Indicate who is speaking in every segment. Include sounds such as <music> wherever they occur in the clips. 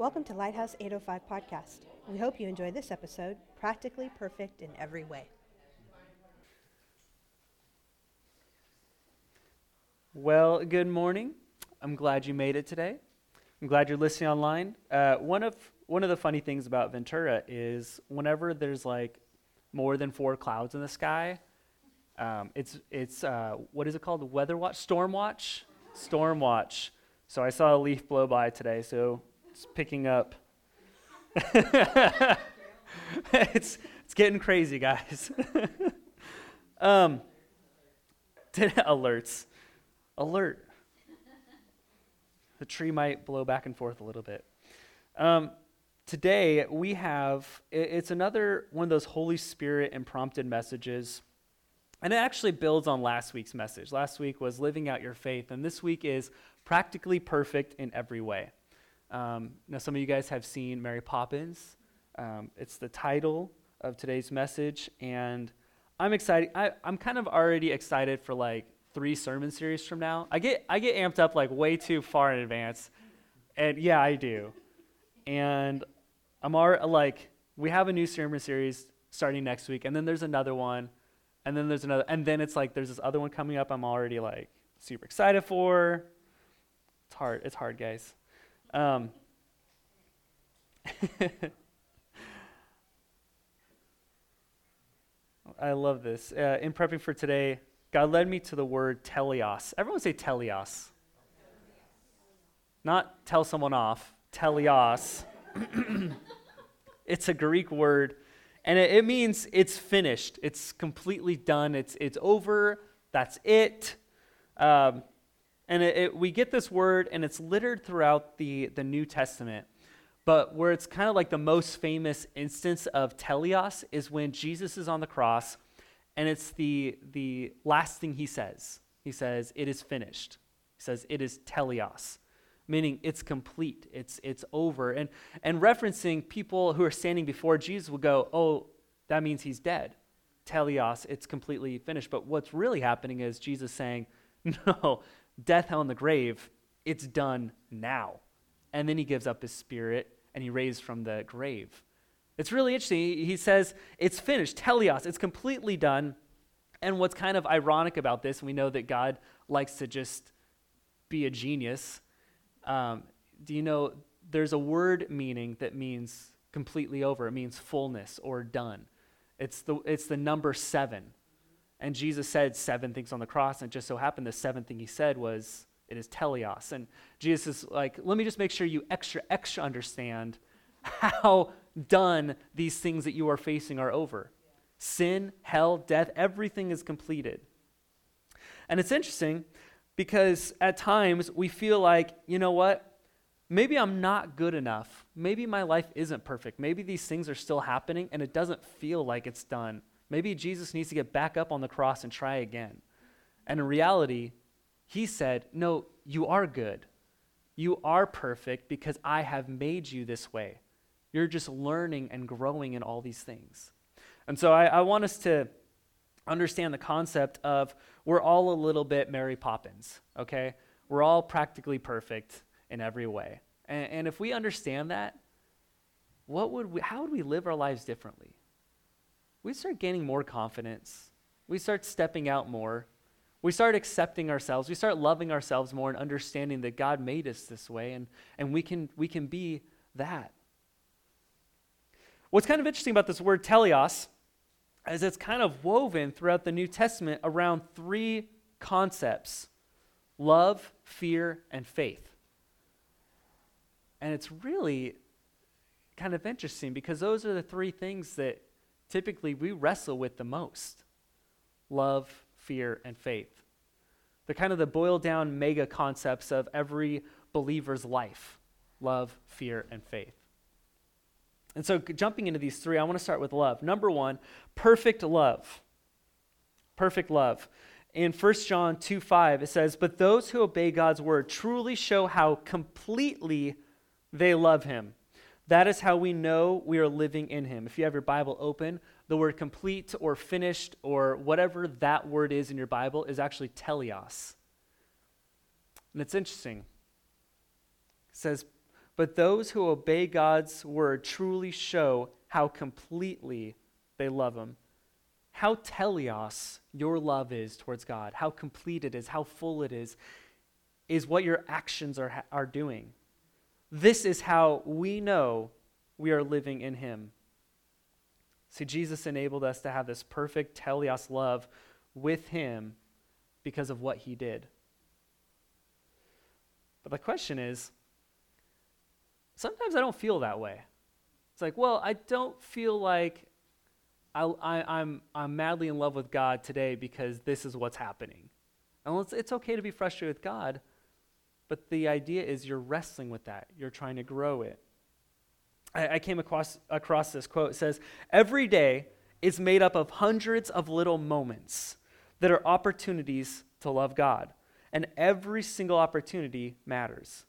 Speaker 1: Welcome to Lighthouse 805 Podcast. We hope you enjoy this episode, Practically Perfect in Every Way.
Speaker 2: Well, good morning. I'm glad you made it today. I'm glad you're listening online. Uh, one of one of the funny things about Ventura is whenever there's like more than four clouds in the sky, um, it's it's uh, what is it called? Weather watch, storm watch, storm watch. So I saw a leaf blow by today, so it's picking up. <laughs> it's it's getting crazy, guys. <laughs> um, <laughs> alerts alert. The tree might blow back and forth a little bit. Um, today, we have, it's another one of those Holy Spirit imprompted messages. And it actually builds on last week's message. Last week was living out your faith, and this week is practically perfect in every way. Um, now, some of you guys have seen Mary Poppins. Um, it's the title of today's message, and I'm excited. I, I'm kind of already excited for like three sermon series from now. I get I get amped up like way too far in advance, and yeah, I do. And I'm already like we have a new sermon series starting next week, and then there's another one, and then there's another, and then it's like there's this other one coming up. I'm already like super excited for. It's hard. It's hard, guys. Um, <laughs> I love this. Uh, in prepping for today, God led me to the word teleos. Everyone say teleos. Not tell someone off, teleos. <clears throat> it's a Greek word, and it, it, means it's finished. It's completely done. It's, it's over. That's it. Um, and it, it, we get this word, and it's littered throughout the, the New Testament. But where it's kind of like the most famous instance of teleos is when Jesus is on the cross and it's the, the last thing he says. He says, It is finished. He says, It is teleos, meaning it's complete, it's, it's over. And, and referencing people who are standing before Jesus will go, Oh, that means he's dead. Teleos, it's completely finished. But what's really happening is Jesus saying, <laughs> No, death, hell, and the grave, it's done now. And then he gives up his spirit and he raised from the grave. It's really interesting. He says, it's finished, teleos, it's completely done. And what's kind of ironic about this, we know that God likes to just be a genius. Um, do you know there's a word meaning that means completely over? It means fullness or done. It's the, it's the number seven. And Jesus said seven things on the cross, and it just so happened the seventh thing he said was, it is teleos. And Jesus is like, let me just make sure you extra, extra understand how done these things that you are facing are over. Sin, hell, death, everything is completed. And it's interesting because at times we feel like, you know what? Maybe I'm not good enough. Maybe my life isn't perfect. Maybe these things are still happening and it doesn't feel like it's done. Maybe Jesus needs to get back up on the cross and try again. And in reality, he said, No, you are good. You are perfect because I have made you this way. You're just learning and growing in all these things. And so I, I want us to understand the concept of we're all a little bit Mary Poppins, okay? We're all practically perfect in every way. And, and if we understand that, what would we, how would we live our lives differently? We start gaining more confidence. We start stepping out more. We start accepting ourselves. We start loving ourselves more and understanding that God made us this way and, and we, can, we can be that. What's kind of interesting about this word teleos is it's kind of woven throughout the New Testament around three concepts love, fear, and faith. And it's really kind of interesting because those are the three things that typically we wrestle with the most love, fear, and faith. They're kind of the boiled down mega concepts of every believer's life love, fear, and faith. And so, jumping into these three, I want to start with love. Number one, perfect love. Perfect love. In 1 John 2 5, it says, But those who obey God's word truly show how completely they love him. That is how we know we are living in him. If you have your Bible open, the word complete or finished or whatever that word is in your Bible is actually teleos. And it's interesting. It says, But those who obey God's word truly show how completely they love Him. How teleos your love is towards God, how complete it is, how full it is, is what your actions are, are doing. This is how we know we are living in Him. See, Jesus enabled us to have this perfect teleos love with Him because of what He did. But the question is sometimes I don't feel that way. It's like, well, I don't feel like I, am I'm, I'm madly in love with God today because this is what's happening. And it's, it's okay to be frustrated with God, but the idea is you're wrestling with that, you're trying to grow it. I, I came across, across this quote. It says, Every day is made up of hundreds of little moments that are opportunities to love God, and every single opportunity matters.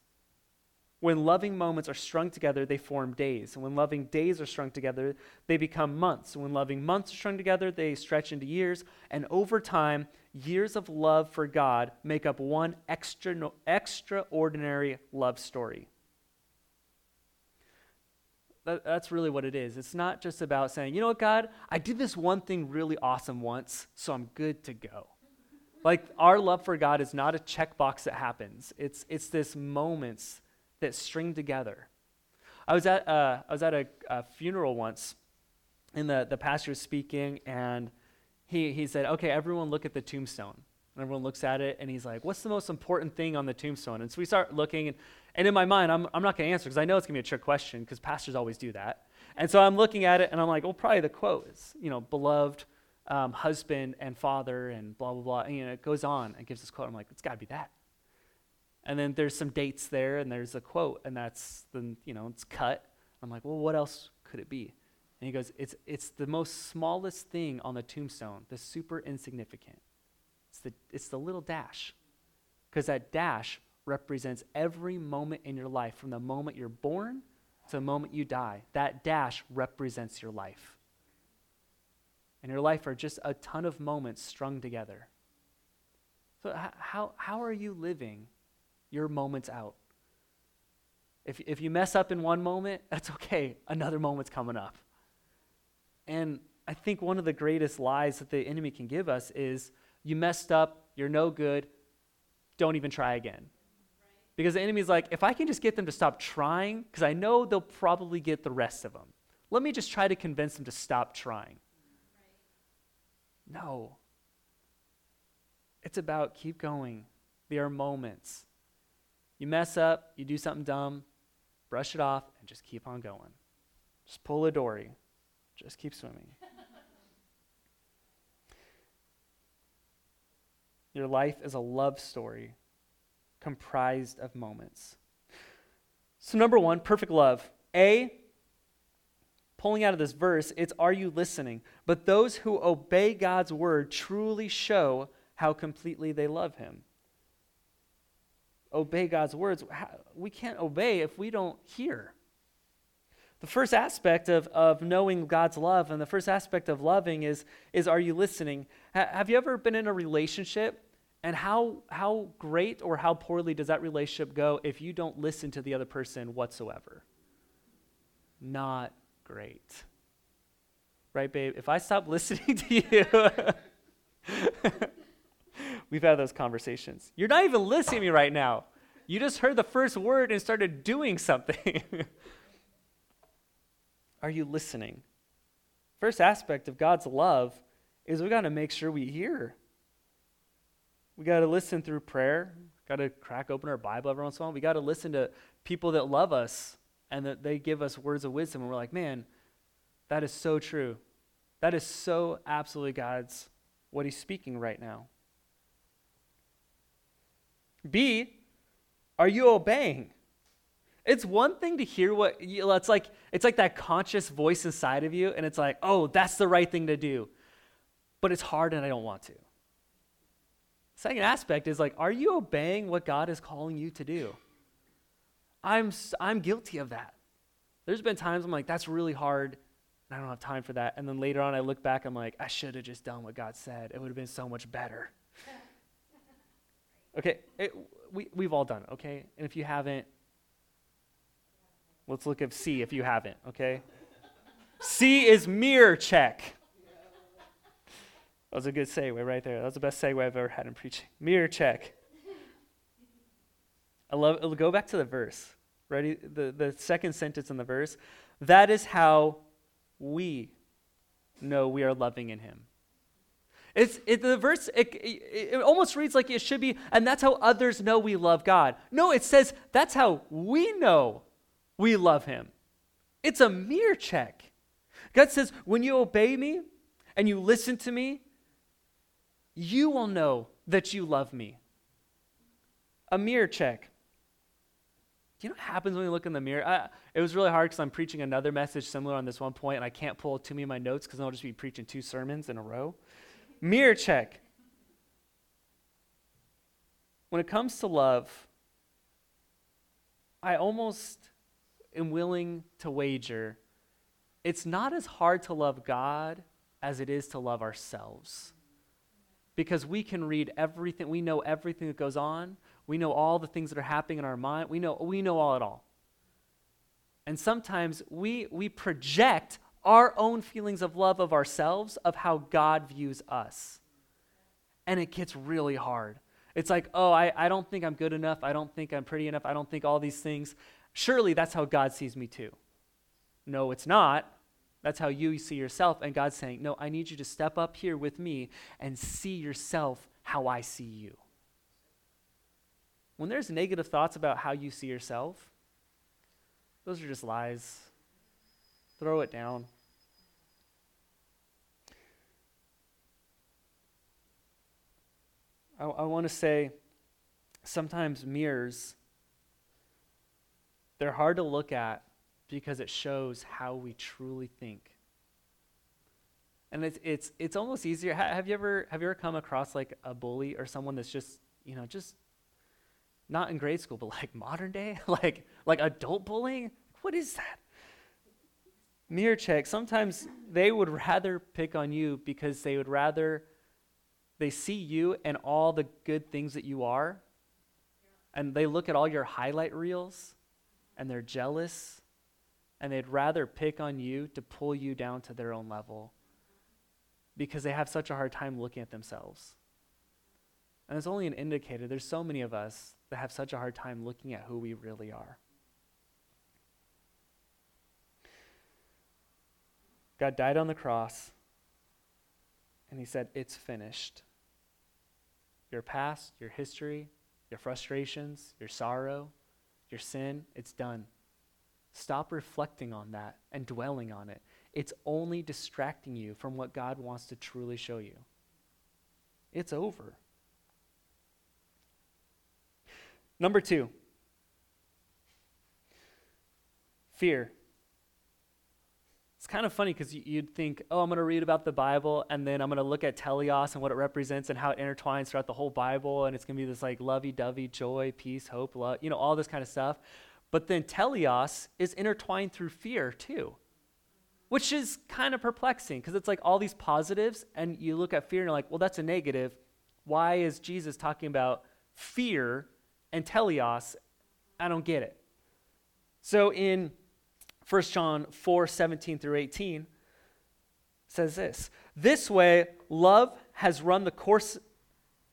Speaker 2: When loving moments are strung together, they form days. And when loving days are strung together, they become months. And when loving months are strung together, they stretch into years. And over time, years of love for God make up one extra, extraordinary love story. That, that's really what it is. It's not just about saying, you know what, God, I did this one thing really awesome once, so I'm good to go. Like, our love for God is not a checkbox that happens, it's, it's this moments that string together. I was at, uh, I was at a, a, funeral once, and the, the pastor was speaking, and he, he said, Okay, everyone look at the tombstone. And everyone looks at it, and he's like, What's the most important thing on the tombstone? And so we start looking, and, and in my mind, I'm, I'm not going to answer because I know it's going to be a trick question because pastors always do that. And so I'm looking at it, and I'm like, Well, probably the quote is, you know, beloved um, husband and father, and blah, blah, blah. And, you know, it goes on and gives this quote. I'm like, It's got to be that. And then there's some dates there, and there's a quote, and that's then you know it's cut. I'm like, well, what else could it be? And he goes, it's it's the most smallest thing on the tombstone, the super insignificant. It's the it's the little dash, because that dash represents every moment in your life, from the moment you're born to the moment you die. That dash represents your life. And your life are just a ton of moments strung together. So, how, how are you living your moment's out. If, if you mess up in one moment, that's okay. Another moment's coming up. And I think one of the greatest lies that the enemy can give us is you messed up, you're no good, don't even try again. Because the enemy's like, if I can just get them to stop trying, because I know they'll probably get the rest of them, let me just try to convince them to stop trying. No. It's about keep going. There are moments. You mess up, you do something dumb, brush it off, and just keep on going. Just pull a dory. Just keep swimming. Your life is a love story comprised of moments. So, number one, perfect love. A, pulling out of this verse, it's are you listening? But those who obey God's word truly show how completely they love him obey God's words, we can't obey if we don't hear. The first aspect of, of knowing God's love and the first aspect of loving is, is are you listening? Ha- have you ever been in a relationship and how, how great or how poorly does that relationship go if you don't listen to the other person whatsoever? Not great. Right, babe? If I stop <laughs> listening to you, <laughs> We've had those conversations. You're not even listening to me right now. You just heard the first word and started doing something. <laughs> Are you listening? First aspect of God's love is we got to make sure we hear. We got to listen through prayer. Got to crack open our Bible every once in a while. We got to listen to people that love us and that they give us words of wisdom. And we're like, man, that is so true. That is so absolutely God's what He's speaking right now. B, are you obeying? It's one thing to hear what you, it's like it's like that conscious voice inside of you and it's like, "Oh, that's the right thing to do." But it's hard and I don't want to. Second aspect is like, are you obeying what God is calling you to do? I'm I'm guilty of that. There's been times I'm like, that's really hard, and I don't have time for that. And then later on I look back, I'm like, I should have just done what God said. It would have been so much better. <laughs> Okay, it, we, we've all done it, okay? And if you haven't, Let's look at C if you haven't, okay? C is mirror check. That was a good segue right there. That was the best segue I've ever had in preaching. Mirror check. I love it. go back to the verse. Ready? The, the second sentence in the verse. That is how we know we are loving in him. It's it, the verse. It, it, it almost reads like it should be, and that's how others know we love God. No, it says that's how we know we love Him. It's a mirror check. God says, when you obey me and you listen to me, you will know that you love me. A mirror check. Do you know what happens when you look in the mirror? I, it was really hard because I'm preaching another message similar on this one point, and I can't pull too many of my notes because I'll just be preaching two sermons in a row. Mirror check. When it comes to love, I almost am willing to wager it's not as hard to love God as it is to love ourselves. Because we can read everything, we know everything that goes on, we know all the things that are happening in our mind, we know, we know all it all. And sometimes we, we project our own feelings of love of ourselves, of how God views us. And it gets really hard. It's like, oh, I, I don't think I'm good enough. I don't think I'm pretty enough. I don't think all these things. Surely that's how God sees me too. No, it's not. That's how you see yourself. And God's saying, no, I need you to step up here with me and see yourself how I see you. When there's negative thoughts about how you see yourself, those are just lies. Throw it down. I, I want to say sometimes mirrors, they're hard to look at because it shows how we truly think. And it's, it's, it's almost easier. Ha- have, you ever, have you ever come across like a bully or someone that's just, you know, just not in grade school, but <laughs> like modern day, <laughs> like, like adult bullying? What is that? Mirror check. Sometimes they would rather pick on you because they would rather, they see you and all the good things that you are, and they look at all your highlight reels and they're jealous and they'd rather pick on you to pull you down to their own level because they have such a hard time looking at themselves. And it's only an indicator. There's so many of us that have such a hard time looking at who we really are. God died on the cross, and He said, It's finished. Your past, your history, your frustrations, your sorrow, your sin, it's done. Stop reflecting on that and dwelling on it. It's only distracting you from what God wants to truly show you. It's over. Number two, fear. Kind of funny because you'd think, oh, I'm going to read about the Bible and then I'm going to look at teleos and what it represents and how it intertwines throughout the whole Bible and it's going to be this like lovey dovey, joy, peace, hope, love, you know, all this kind of stuff. But then teleos is intertwined through fear too, which is kind of perplexing because it's like all these positives, and you look at fear and you're like, well, that's a negative. Why is Jesus talking about fear and teleos? I don't get it. So in 1 John 4 17 through 18, says this This way, love has run the course.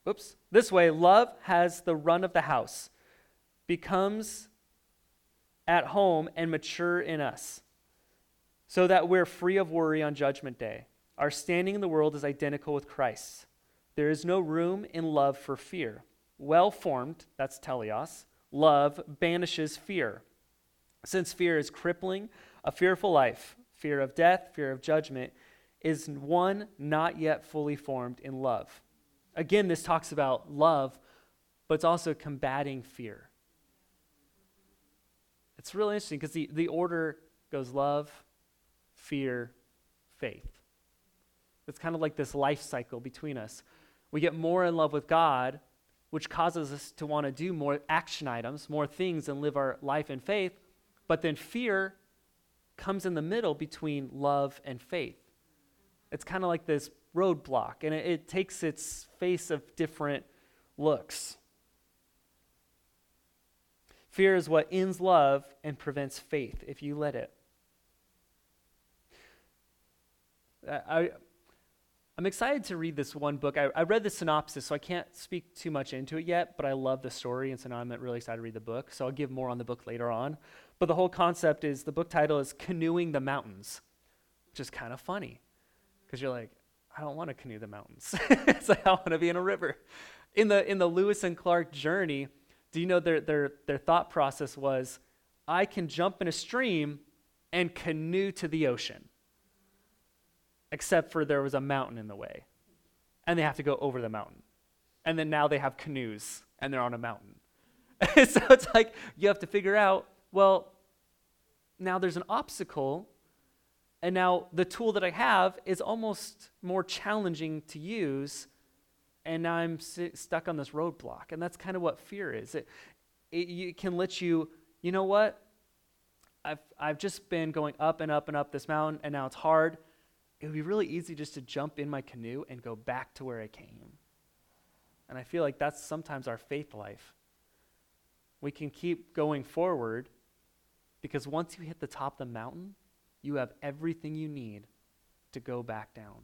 Speaker 2: Oops. This way, love has the run of the house, becomes at home and mature in us, so that we're free of worry on Judgment Day. Our standing in the world is identical with Christ's. There is no room in love for fear. Well formed, that's teleos, love banishes fear. Since fear is crippling, a fearful life, fear of death, fear of judgment, is one not yet fully formed in love. Again, this talks about love, but it's also combating fear. It's really interesting because the, the order goes love, fear, faith. It's kind of like this life cycle between us. We get more in love with God, which causes us to want to do more action items, more things, and live our life in faith. But then fear comes in the middle between love and faith. It's kind of like this roadblock, and it, it takes its face of different looks. Fear is what ends love and prevents faith if you let it. I, I'm excited to read this one book. I, I, read the synopsis, so I can't speak too much into it yet, but I love the story, and so now I'm really excited to read the book. So I'll give more on the book later on. But the whole concept is the book title is Canoeing the Mountains, which is kind of funny because you're like, I don't want to canoe the mountains. <laughs> it's like, I want to be in a river. In the, in the Lewis and Clark journey, do you know their, their, their thought process was, I can jump in a stream and canoe to the ocean except for there was a mountain in the way. And they have to go over the mountain. And then now they have canoes and they're on a mountain. <laughs> so it's like you have to figure out well, now there's an obstacle, and now the tool that I have is almost more challenging to use, and now I'm stuck on this roadblock. And that's kind of what fear is. It, it, it can let you, you know what? I've, I've just been going up and up and up this mountain, and now it's hard it would be really easy just to jump in my canoe and go back to where I came. And I feel like that's sometimes our faith life. We can keep going forward because once you hit the top of the mountain, you have everything you need to go back down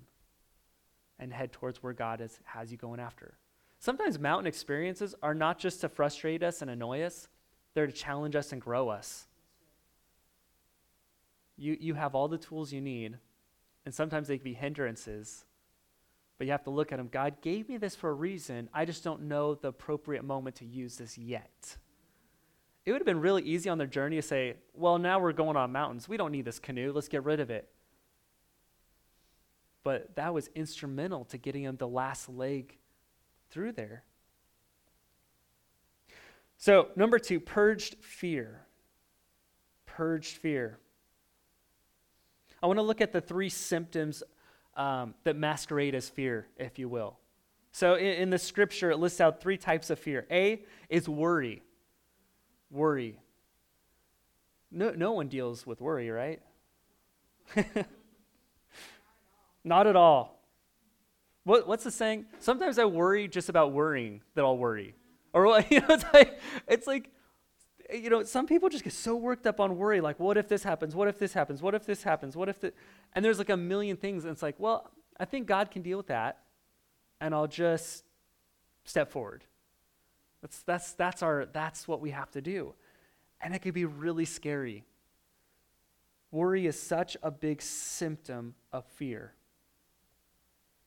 Speaker 2: and head towards where God is, has you going after. Sometimes mountain experiences are not just to frustrate us and annoy us, they're to challenge us and grow us. You, you have all the tools you need and sometimes they can be hindrances. But you have to look at them. God gave me this for a reason. I just don't know the appropriate moment to use this yet. It would have been really easy on their journey to say, well, now we're going on mountains. We don't need this canoe. Let's get rid of it. But that was instrumental to getting them the last leg through there. So, number two, purged fear. Purged fear. I want to look at the three symptoms um, that masquerade as fear, if you will. So in, in the scripture, it lists out three types of fear. A is worry. Worry. No, no one deals with worry, right? <laughs> Not at all. What, what's the saying? Sometimes I worry just about worrying that I'll worry. Or <laughs> you know, it's like it's like you know, some people just get so worked up on worry, like, what if this happens? What if this happens? What if this happens? What if the, and there's like a million things, and it's like, well, I think God can deal with that, and I'll just step forward. That's that's that's our that's what we have to do, and it can be really scary. Worry is such a big symptom of fear,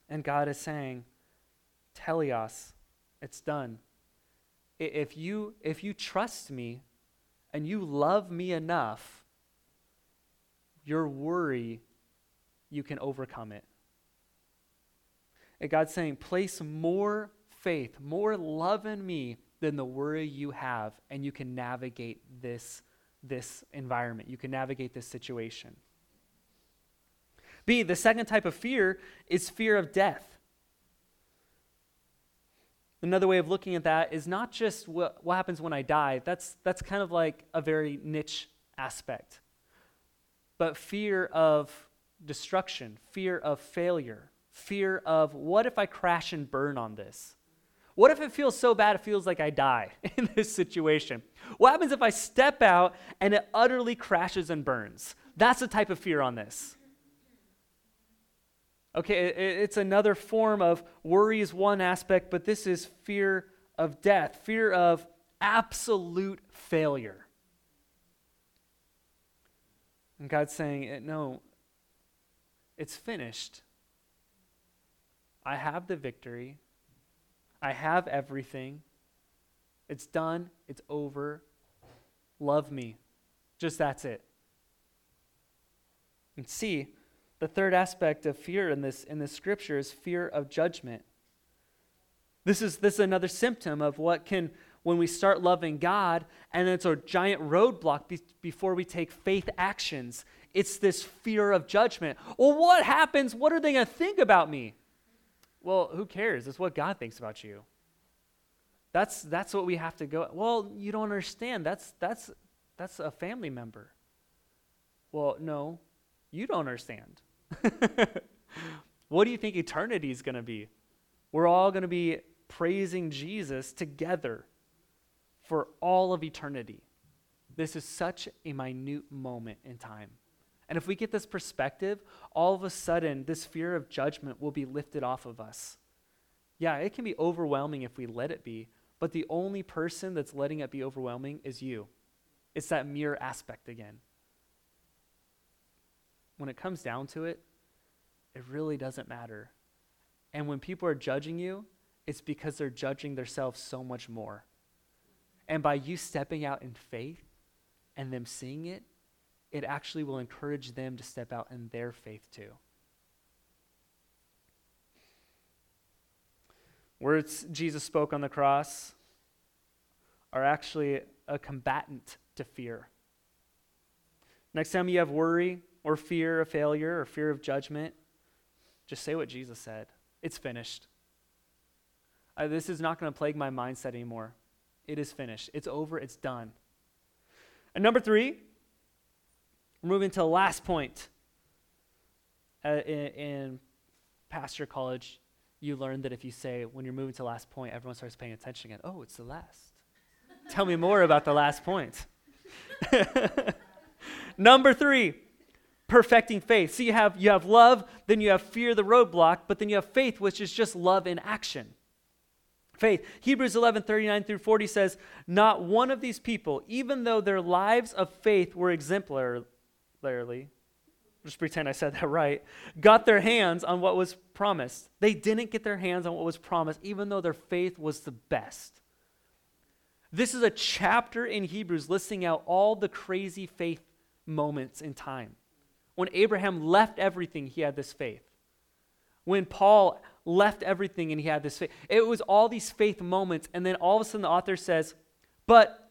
Speaker 2: and God is saying, "Teleos, it's done." If you if you trust me, and you love me enough, your worry, you can overcome it. And God's saying, place more faith, more love in me than the worry you have, and you can navigate this, this environment. You can navigate this situation. B, the second type of fear is fear of death. Another way of looking at that is not just what, what happens when I die, that's, that's kind of like a very niche aspect, but fear of destruction, fear of failure, fear of what if I crash and burn on this? What if it feels so bad it feels like I die <laughs> in this situation? What happens if I step out and it utterly crashes and burns? That's the type of fear on this. Okay, it's another form of worry, is one aspect, but this is fear of death, fear of absolute failure. And God's saying, eh, No, it's finished. I have the victory. I have everything. It's done. It's over. Love me. Just that's it. And see, the third aspect of fear in this, in this scripture is fear of judgment. This is, this is another symptom of what can, when we start loving God, and it's a giant roadblock be, before we take faith actions. It's this fear of judgment. Well, what happens? What are they going to think about me? Well, who cares? It's what God thinks about you. That's, that's what we have to go. Well, you don't understand. That's, that's, that's a family member. Well, no, you don't understand. <laughs> what do you think eternity is going to be? We're all going to be praising Jesus together for all of eternity. This is such a minute moment in time. And if we get this perspective, all of a sudden, this fear of judgment will be lifted off of us. Yeah, it can be overwhelming if we let it be, but the only person that's letting it be overwhelming is you. It's that mirror aspect again. When it comes down to it, it really doesn't matter. And when people are judging you, it's because they're judging themselves so much more. And by you stepping out in faith and them seeing it, it actually will encourage them to step out in their faith too. Words Jesus spoke on the cross are actually a combatant to fear. Next time you have worry or fear of failure or fear of judgment, just say what Jesus said It's finished. Uh, this is not going to plague my mindset anymore. It is finished. It's over. It's done. And number three, we're moving to the last point. Uh, in, in pastor college, you learn that if you say, when you're moving to the last point, everyone starts paying attention again. Oh, it's the last. Tell me more about the last point. <laughs> Number three, perfecting faith. So you have, you have love, then you have fear, the roadblock, but then you have faith, which is just love in action. Faith. Hebrews 11, 39 through 40 says, Not one of these people, even though their lives of faith were exemplary, just pretend I said that <laughs> right, got their hands on what was promised. They didn't get their hands on what was promised, even though their faith was the best. This is a chapter in Hebrews listing out all the crazy faith moments in time. When Abraham left everything, he had this faith. When Paul left everything and he had this faith, it was all these faith moments. And then all of a sudden, the author says, But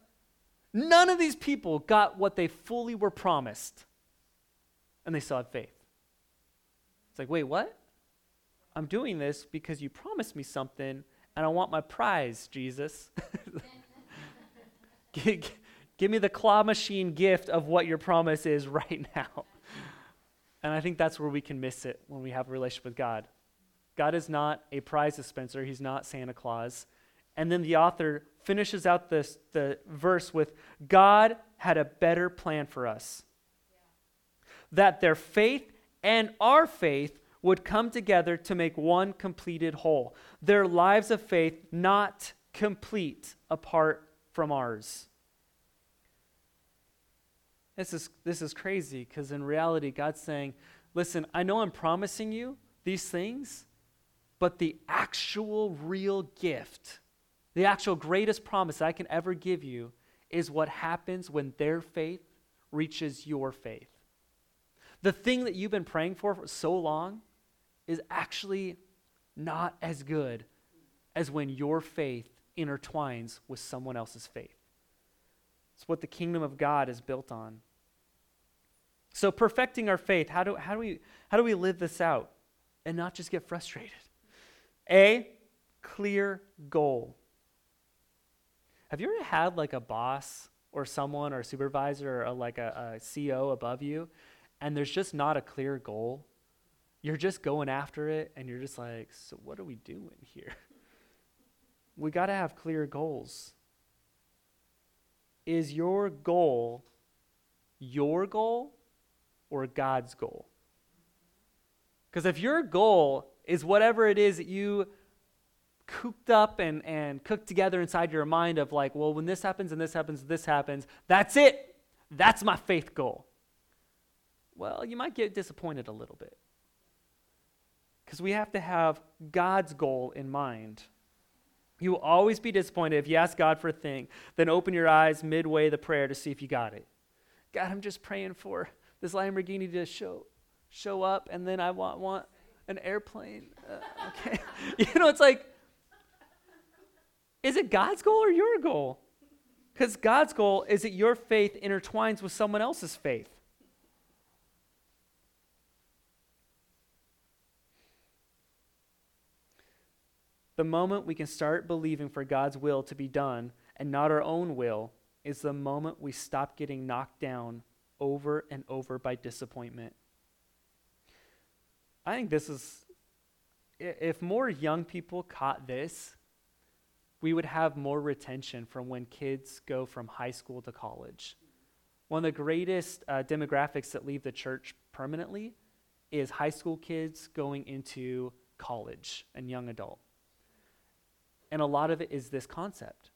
Speaker 2: none of these people got what they fully were promised, and they still had faith. It's like, wait, what? I'm doing this because you promised me something, and I want my prize, Jesus. <laughs> give, give me the claw machine gift of what your promise is <laughs> right now. And I think that's where we can miss it when we have a relationship with God. God is not a prize dispenser, He's not Santa Claus. And then the author finishes out this, the verse with God had a better plan for us. That their faith and our faith would come together to make one completed whole. Their lives of faith not complete apart from ours. This is, this is crazy because in reality, God's saying, listen, I know I'm promising you these things, but the actual real gift, the actual greatest promise I can ever give you is what happens when their faith reaches your faith. The thing that you've been praying for for so long is actually not as good as when your faith intertwines with someone else's faith. It's what the kingdom of God is built on. So perfecting our faith, how do, how do, we, how do we live this out and not just get frustrated? A, clear goal. Have you ever had like a boss or someone or a supervisor or like a, a CEO above you and there's just not a clear goal? You're just going after it and you're just like, so what are we doing here? <laughs> We got to have clear goals. Is your goal your goal or God's goal? Because if your goal is whatever it is that you cooked up and, and cooked together inside your mind of like, well, when this happens and this happens, this happens, that's it. That's my faith goal. Well, you might get disappointed a little bit. Because we have to have God's goal in mind. You will always be disappointed if you ask God for a thing, then open your eyes midway the prayer to see if you got it. God, I'm just praying for this Lamborghini to show show up, and then I want want an airplane. Uh, <laughs> okay, <laughs> you know, it's like, is it God's goal or your goal? Because God's goal is that your faith intertwines with someone else's faith. The moment we can start believing for God's will to be done and not our own will is the moment we stop getting knocked down over and over by disappointment. I think this is, if more young people caught this, we would have more retention from when kids go from high school to college. One of the greatest uh, demographics that leave the church permanently is high school kids going into college and young adult. And a lot of it is this concept.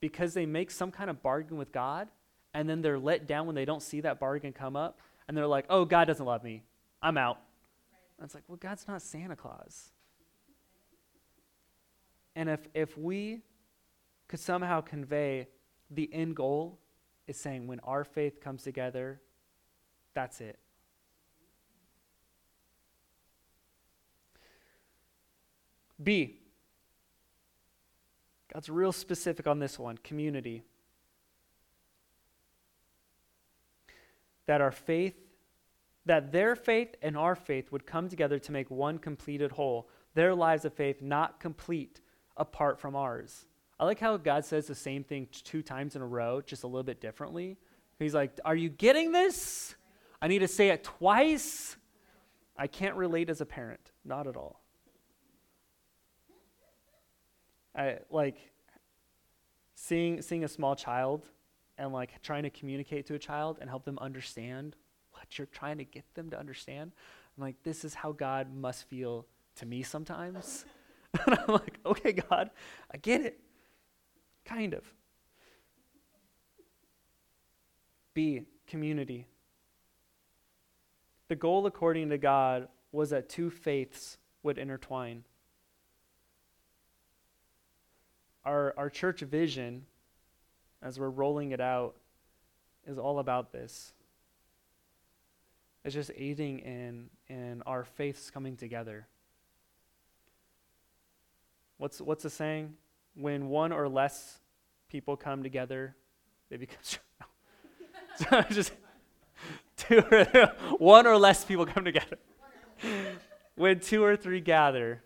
Speaker 2: Because they make some kind of bargain with God, and then they're let down when they don't see that bargain come up, and they're like, oh, God doesn't love me. I'm out. And it's like, well, God's not Santa Claus. And if, if we could somehow convey the end goal is saying when our faith comes together, that's it. B. God's real specific on this one community. That our faith, that their faith and our faith would come together to make one completed whole. Their lives of faith not complete apart from ours. I like how God says the same thing two times in a row, just a little bit differently. He's like, Are you getting this? I need to say it twice. I can't relate as a parent, not at all. I like seeing seeing a small child and like trying to communicate to a child and help them understand what you're trying to get them to understand. I'm like, this is how God must feel to me sometimes. <laughs> and I'm like, okay, God, I get it. Kind of. B, community. The goal, according to God, was that two faiths would intertwine. Our, our church vision, as we're rolling it out, is all about this. It's just aiding in, in our faiths coming together. What's, what's the saying? When one or less people come together, they become <laughs> <laughs> just two or, one or less people come together. when two or three gather,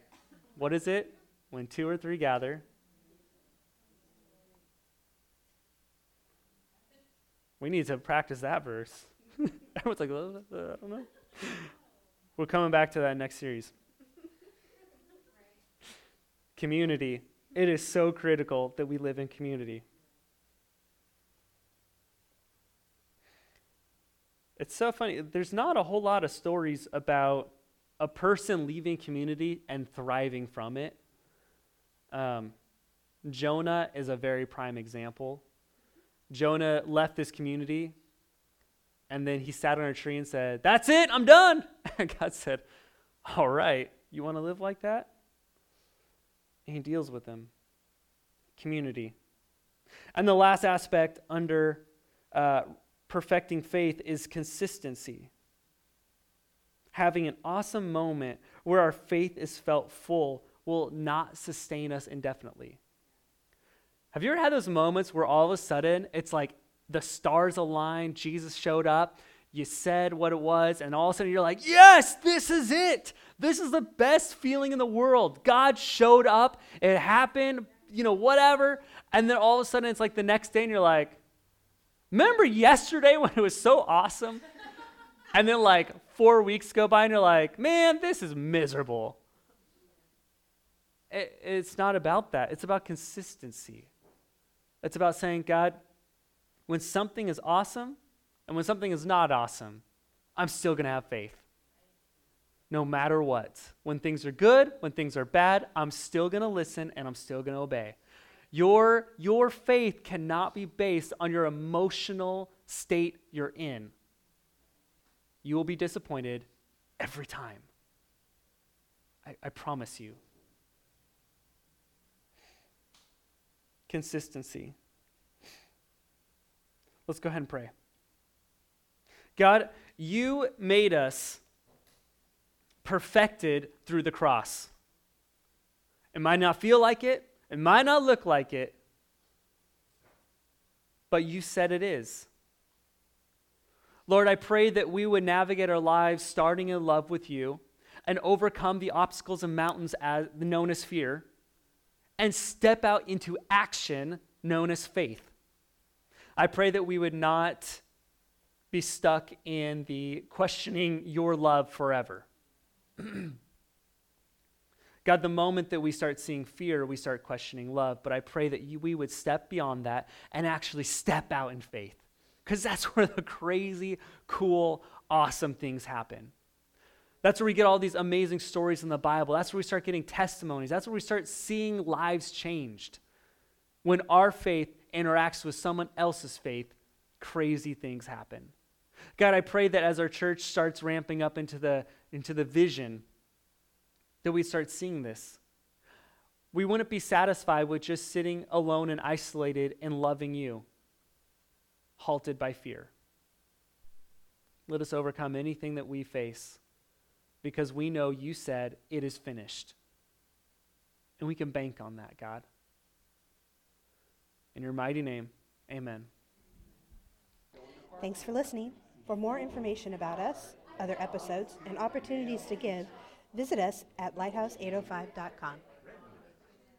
Speaker 2: what is it? When two or three gather, we need to practice that verse. <laughs> Everyone's like, I don't know. We're coming back to that next series community. It is so critical that we live in community. It's so funny. There's not a whole lot of stories about a person leaving community and thriving from it. Um, Jonah is a very prime example. Jonah left this community and then he sat on a tree and said, That's it, I'm done. <laughs> And God said, All right, you want to live like that? and he deals with them. Community. And the last aspect under uh, perfecting faith is consistency. Having an awesome moment where our faith is felt full will not sustain us indefinitely. Have you ever had those moments where all of a sudden it's like the stars aligned, Jesus showed up, you said what it was, and all of a sudden you're like, yes, this is it. This is the best feeling in the world. God showed up, it happened, you know, whatever. And then all of a sudden it's like the next day and you're like, remember yesterday <laughs> when it was so awesome? and then like four weeks go by and you're like, man, this is miserable. It, it's not about that, it's about consistency. It's about saying, God, when something is awesome and when something is not awesome, I'm still going to have faith no matter what. When things are good, when things are bad, I'm still going to listen and I'm still going to obey. Your, your faith cannot be based on your emotional state you're in. You will be disappointed every time. I, I promise you. Consistency. Let's go ahead and pray. God, you made us perfected through the cross. It might not feel like it, it might not look like it, but you said it is. Lord, I pray that we would navigate our lives starting in love with you and overcome the obstacles and mountains as, known as fear and step out into action known as faith. I pray that we would not be stuck in the questioning your love forever. <clears throat> God, the moment that we start seeing fear, we start questioning love. But I pray that you, we would step beyond that and actually step out in faith because that's <laughs> where the crazy, cool, awesome things happen. That's where we get all these amazing stories in the Bible. That's where we start getting testimonies. That's where we start seeing lives changed. When our faith interacts with someone else's faith, crazy things happen. God, I pray that as our church starts ramping up into the, into the vision, that we start seeing this. We wouldn't be satisfied with just sitting alone and isolated and loving you, halted by fear. Let us overcome anything that we face because we know you said it is finished. And we can bank on that, God. In your mighty name, amen.
Speaker 1: Thanks for listening. For more information about us, other episodes, and opportunities to give, visit us at lighthouse805.com.